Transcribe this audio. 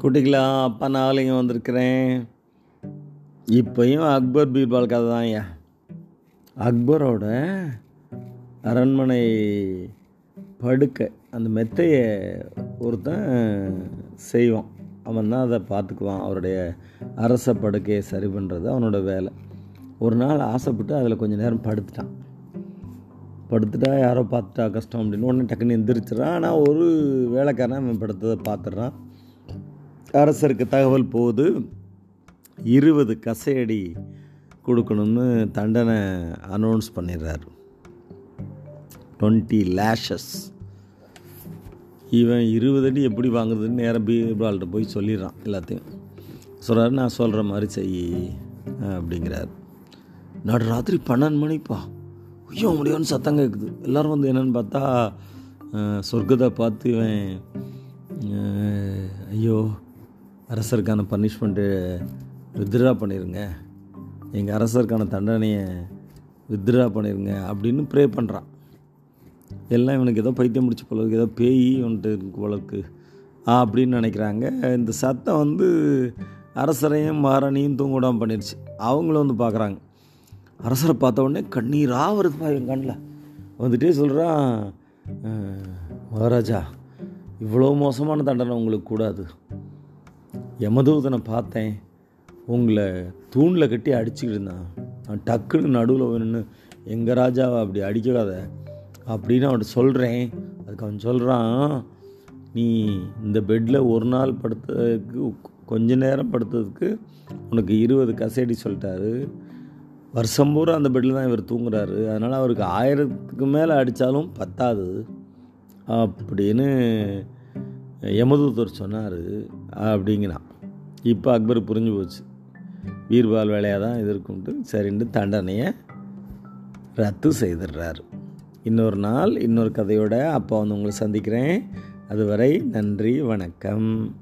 குட்டிகளா அப்பா நாளைங்க வந்திருக்கிறேன். இப்போயும் அக்பர் பீர்பால் கதை தான் ஐயா. அக்பரோட அரண்மனை படுக்கை அந்த மெத்தையை ஒருத்தன் செய்வான். அவன் தான் அதை பார்த்துக்குவான். அவருடைய அரச படுக்கையை சரி பண்ணுறது அவனோட வேலை. ஒரு நாள் ஆசைப்பட்டு அதில் கொஞ்சம் நேரம் படுத்துட்டான். படுத்துட்டா யாரோ பார்த்துட்டா கஷ்டம் அப்படின்னு உடனே டக்குன்னு எந்திரிச்சிடறான். ஆனால் ஒரு வேலைக்காரன் அவன் படுத்ததை பார்த்துட்றான். அரசருக்கு தகவல் போகுது இருபது கசையடி கொடுக்கணும்னு தண்டனை அனௌன்ஸ் பண்ணிடுறாரு. டுவெண்ட்டி லேஷஸ் இவன் இருபது அடி எப்படி வாங்குறதுன்னு நேரம் பீர்பால்கிட்ட போய் சொல்லிடுறான் எல்லாத்தையும். சொல்கிறாரு நான் சொல்கிற மாதிரி செய் அப்படிங்கிறார். நடு ராத்திரி பன்னெண்டு மணிப்பா? ஐயோ முடியும்னு சத்தம் கேட்குது எல்லோரும் வந்து என்னென்னு பார்த்தா சொர்க்கத்தை பார்த்து இவன் ஐயோ அரசருக்கான பனிஷ்மெண்ட்டு வித்ட்ரா பண்ணிடுங்க எங்கள் அரசருக்கான தண்டனையை வித்ட்ரா பண்ணிடுங்க அப்படின்னு ப்ரே பண்ணுறான் எல்லாம் இவனுக்கு ஏதோ பைத்தியம் முடிச்சு போலருக்கு ஏதோ பேய் வந்துட்டு இருக்கு போல ஆ அப்படின்னு நினைக்கிறாங்க. இந்த சத்தம் வந்து அரசரையும் மாரணியும் தூங்கூடாமல் பண்ணிடுச்சு அவங்களும் வந்து பார்க்குறாங்க. அரசரை பார்த்த உடனே கண்ணீராக வருதுப்பா என் கண்ணில். வந்துட்டே சொல்கிறான் மகாராஜா இவ்வளோ மோசமான தண்டனை உங்களுக்கு கூடாது. யமதூதனை பார்த்தேன். உங்களை தூணில் கட்டி அடிச்சுக்கிட்டு இருந்தான். நான் டக்குன்னு நடுவில் வேணும்னு எங்கள் ராஜாவை அப்படி அடிக்காத. அப்படின்னு அவன்கிட்ட சொல்கிறேன் அதுக்கு அவன் சொல்கிறான் நீ இந்த பெட்டில் ஒரு நாள் படுத்ததுக்கு கொஞ்ச நேரம் படுத்ததுக்கு உனக்கு இருபது கசேடி சொல்லிட்டாரு. வருஷம் பூரா அந்த பெட்டில் தான் இவர் தூங்குறாரு. அதனால் அவருக்கு ஆயிரத்துக்கு மேலே அடித்தாலும் பத்தாது. அப்படின்னு யமதூதர் சொன்னார் அப்படிங்கிறான். இப்போ அக்பர் புரிஞ்சு போச்சு. வீர்பால் வேலையாக தான் இது இருக்கும்ட்டு சரின்ட்டு தண்டனையை ரத்து செய்திடுறாரு. இன்னொரு நாள் இன்னொரு கதையோட அப்போ வந்து உங்களை சந்திக்கிறேன். அதுவரை நன்றி வணக்கம்.